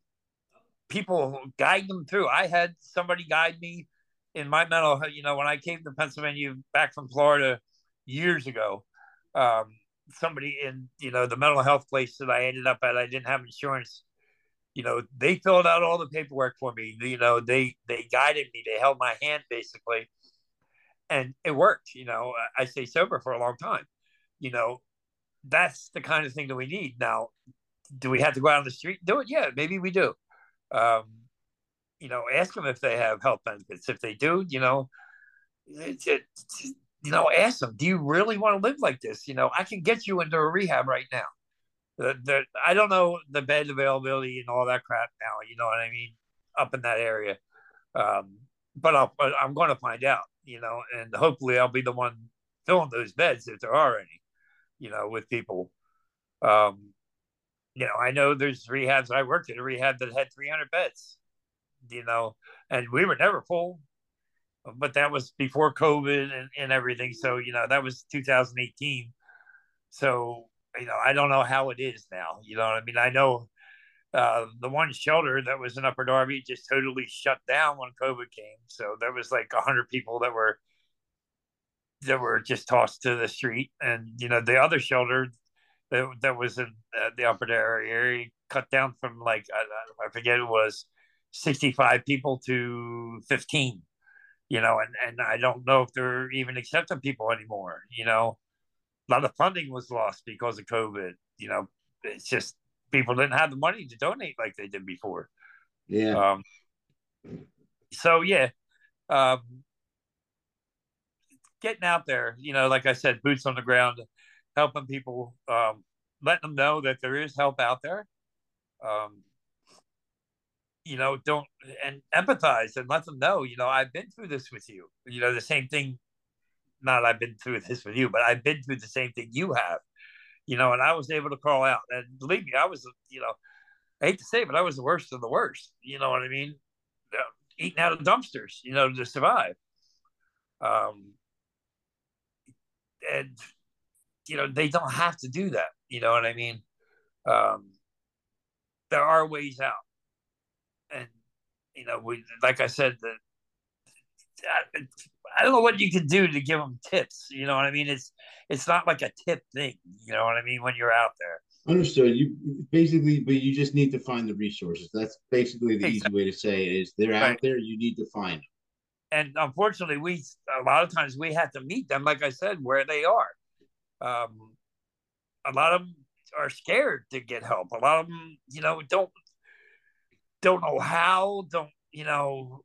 people guide them through. I had somebody guide me in my mental. You know, when I came to Pennsylvania back from Florida years ago, um, somebody in you know the mental health place that I ended up at, I didn't have insurance. You know, they filled out all the paperwork for me. You know, they they guided me. They held my hand basically, and it worked. You know, I stay sober for a long time. You know, that's the kind of thing that we need now. Do we have to go out on the street do it? Yeah, maybe we do. Um, you know, ask them if they have health benefits. If they do, you know, it's, it's you know, ask them, do you really want to live like this? You know, I can get you into a rehab right now. The, the, I don't know the bed availability and all that crap now. You know what I mean? Up in that area, um, but I'll, I'm going to find out. You know, and hopefully I'll be the one filling those beds if there are any. You know, with people. Um, you know, I know there's rehabs. I worked at a rehab that had 300 beds. You know, and we were never full but that was before COVID and, and everything. So, you know, that was 2018. So, you know, I don't know how it is now. You know I mean? I know uh, the one shelter that was in Upper Darby just totally shut down when COVID came. So there was like hundred people that were that were just tossed to the street, and you know the other shelter that, that was in uh, the Upper area cut down from like I, I forget it was sixty five people to fifteen you know, and, and I don't know if they're even accepting people anymore. You know, a lot of funding was lost because of COVID. You know, it's just people didn't have the money to donate like they did before. Yeah. Um, so yeah, um, getting out there, you know, like I said, boots on the ground, helping people, um, letting them know that there is help out there. Um, you know, don't and empathize and let them know, you know, I've been through this with you. You know, the same thing. Not I've been through this with you, but I've been through the same thing you have. You know, and I was able to call out. And believe me, I was, you know, I hate to say it, but I was the worst of the worst. You know what I mean? Eating out of dumpsters, you know, to survive. Um, and you know, they don't have to do that. You know what I mean? Um, there are ways out and you know, we like I said, the I don't know what you can do to give them tips. You know what I mean? It's it's not like a tip thing. You know what I mean? When you're out there. Understood. You basically, but you just need to find the resources. That's basically the exactly. easy way to say it is they're right. out there. You need to find them. And unfortunately, we a lot of times we have to meet them, like I said, where they are. Um, a lot of them are scared to get help. A lot of them, you know, don't don't know how, don't, you know,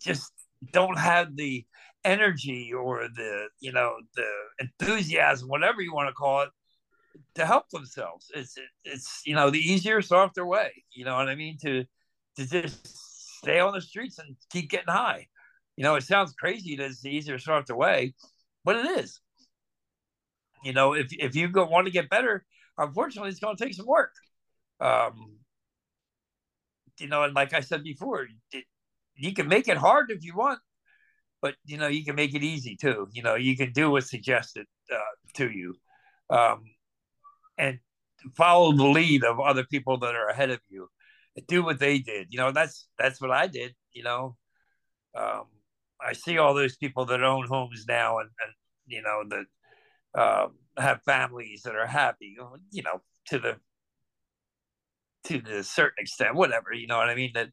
just don't have the energy or the, you know, the enthusiasm, whatever you want to call it, to help themselves. It's, it's, you know, the easier, softer way, you know what I mean? To, to just stay on the streets and keep getting high. You know, it sounds crazy that it's the easier, softer way, but it is. You know, if, if you go, want to get better, unfortunately, it's going to take some work. Um, you know, and like I said before, it, you can make it hard if you want, but you know, you can make it easy too. You know, you can do what's suggested uh, to you, um, and follow the lead of other people that are ahead of you. Do what they did. You know, that's that's what I did. You know, um, I see all those people that own homes now, and, and you know that uh, have families that are happy. You know, to the to the certain extent, whatever, you know what I mean, that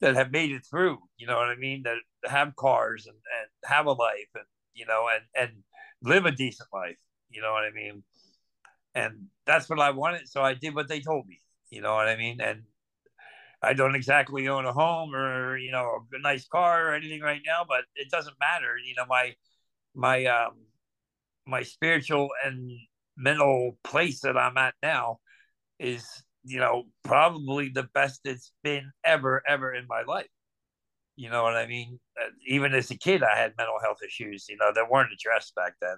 that have made it through, you know what I mean, that have cars and, and have a life and you know and and live a decent life, you know what I mean? And that's what I wanted. So I did what they told me, you know what I mean? And I don't exactly own a home or you know a nice car or anything right now, but it doesn't matter. You know my my um my spiritual and mental place that I'm at now is you know probably the best it's been ever ever in my life. You know what I mean? Uh, even as a kid, I had mental health issues. You know that weren't addressed back then.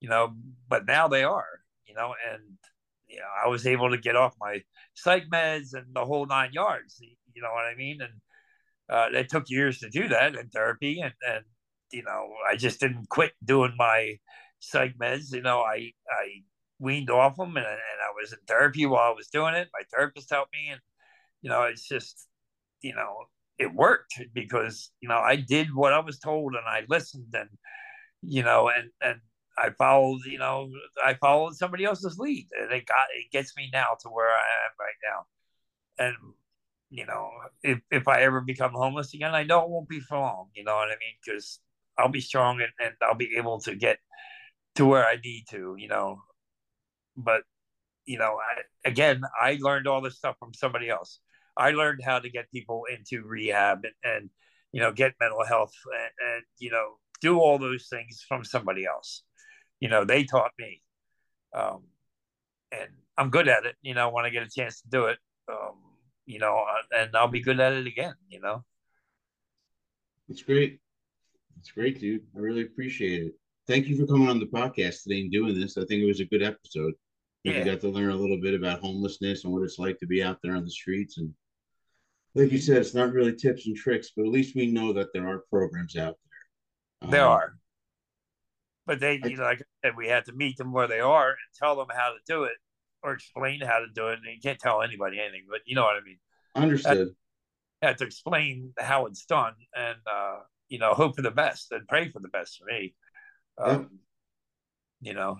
You know, but now they are. You know, and you know, I was able to get off my psych meds and the whole nine yards. You know what I mean? And uh, it took years to do that in therapy, and and you know, I just didn't quit doing my psych meds. You know, I I weaned off them, and, and I was in therapy while I was doing it. My therapist helped me, and you know, it's just you know, it worked because you know I did what I was told, and I listened, and you know, and and I followed, you know, I followed somebody else's lead, and it got it gets me now to where I am right now. And you know, if if I ever become homeless again, I know it won't be for long. You know what I mean? Because I'll be strong and, and I'll be able to get to where I need to. You know, but you know, I, again, I learned all this stuff from somebody else. I learned how to get people into rehab and, and you know get mental health and, and you know do all those things from somebody else you know, they taught me. Um, and I'm good at it, you know, when I get a chance to do it. Um, you know, uh, and I'll be good at it again, you know. It's great. It's great, dude. I really appreciate it. Thank you for coming on the podcast today and doing this. I think it was a good episode. Yeah. You got to learn a little bit about homelessness and what it's like to be out there on the streets. And like you said, it's not really tips and tricks, but at least we know that there are programs out there. There um, are. But they, you know, like I said, we had to meet them where they are and tell them how to do it or explain how to do it. And you can't tell anybody anything, but you know what I mean. Understood. I had to explain how it's done and, uh, you know, hope for the best and pray for the best for me. Um, yep. You know.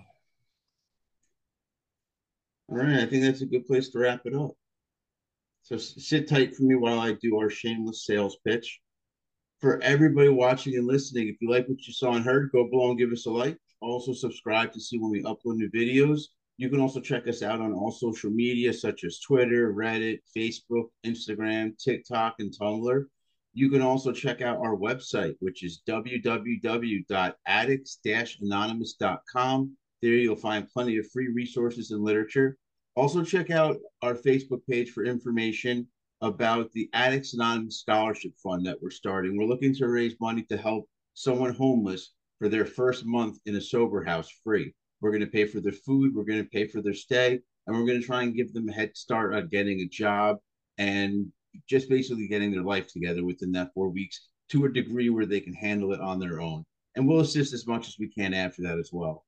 All right. I think that's a good place to wrap it up. So sit tight for me while I do our shameless sales pitch for everybody watching and listening, if you like what you saw and heard, go below and give us a like. Also, subscribe to see when we upload new videos. You can also check us out on all social media such as Twitter, Reddit, Facebook, Instagram, TikTok, and Tumblr. You can also check out our website, which is www.addicts-anonymous.com. There you'll find plenty of free resources and literature. Also, check out our Facebook page for information about the Addicts Anonymous Scholarship Fund that we're starting. We're looking to raise money to help someone homeless for their first month in a sober house free. We're going to pay for their food, we're going to pay for their stay, and we're going to try and give them a head start on getting a job and just basically getting their life together within that four weeks to a degree where they can handle it on their own. And we'll assist as much as we can after that as well.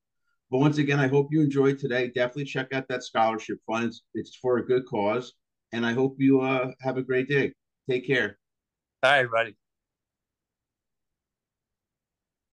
But once again, I hope you enjoyed today. Definitely check out that scholarship fund. It's, it's for a good cause and I hope you uh, have a great day. Take care. Bye, everybody.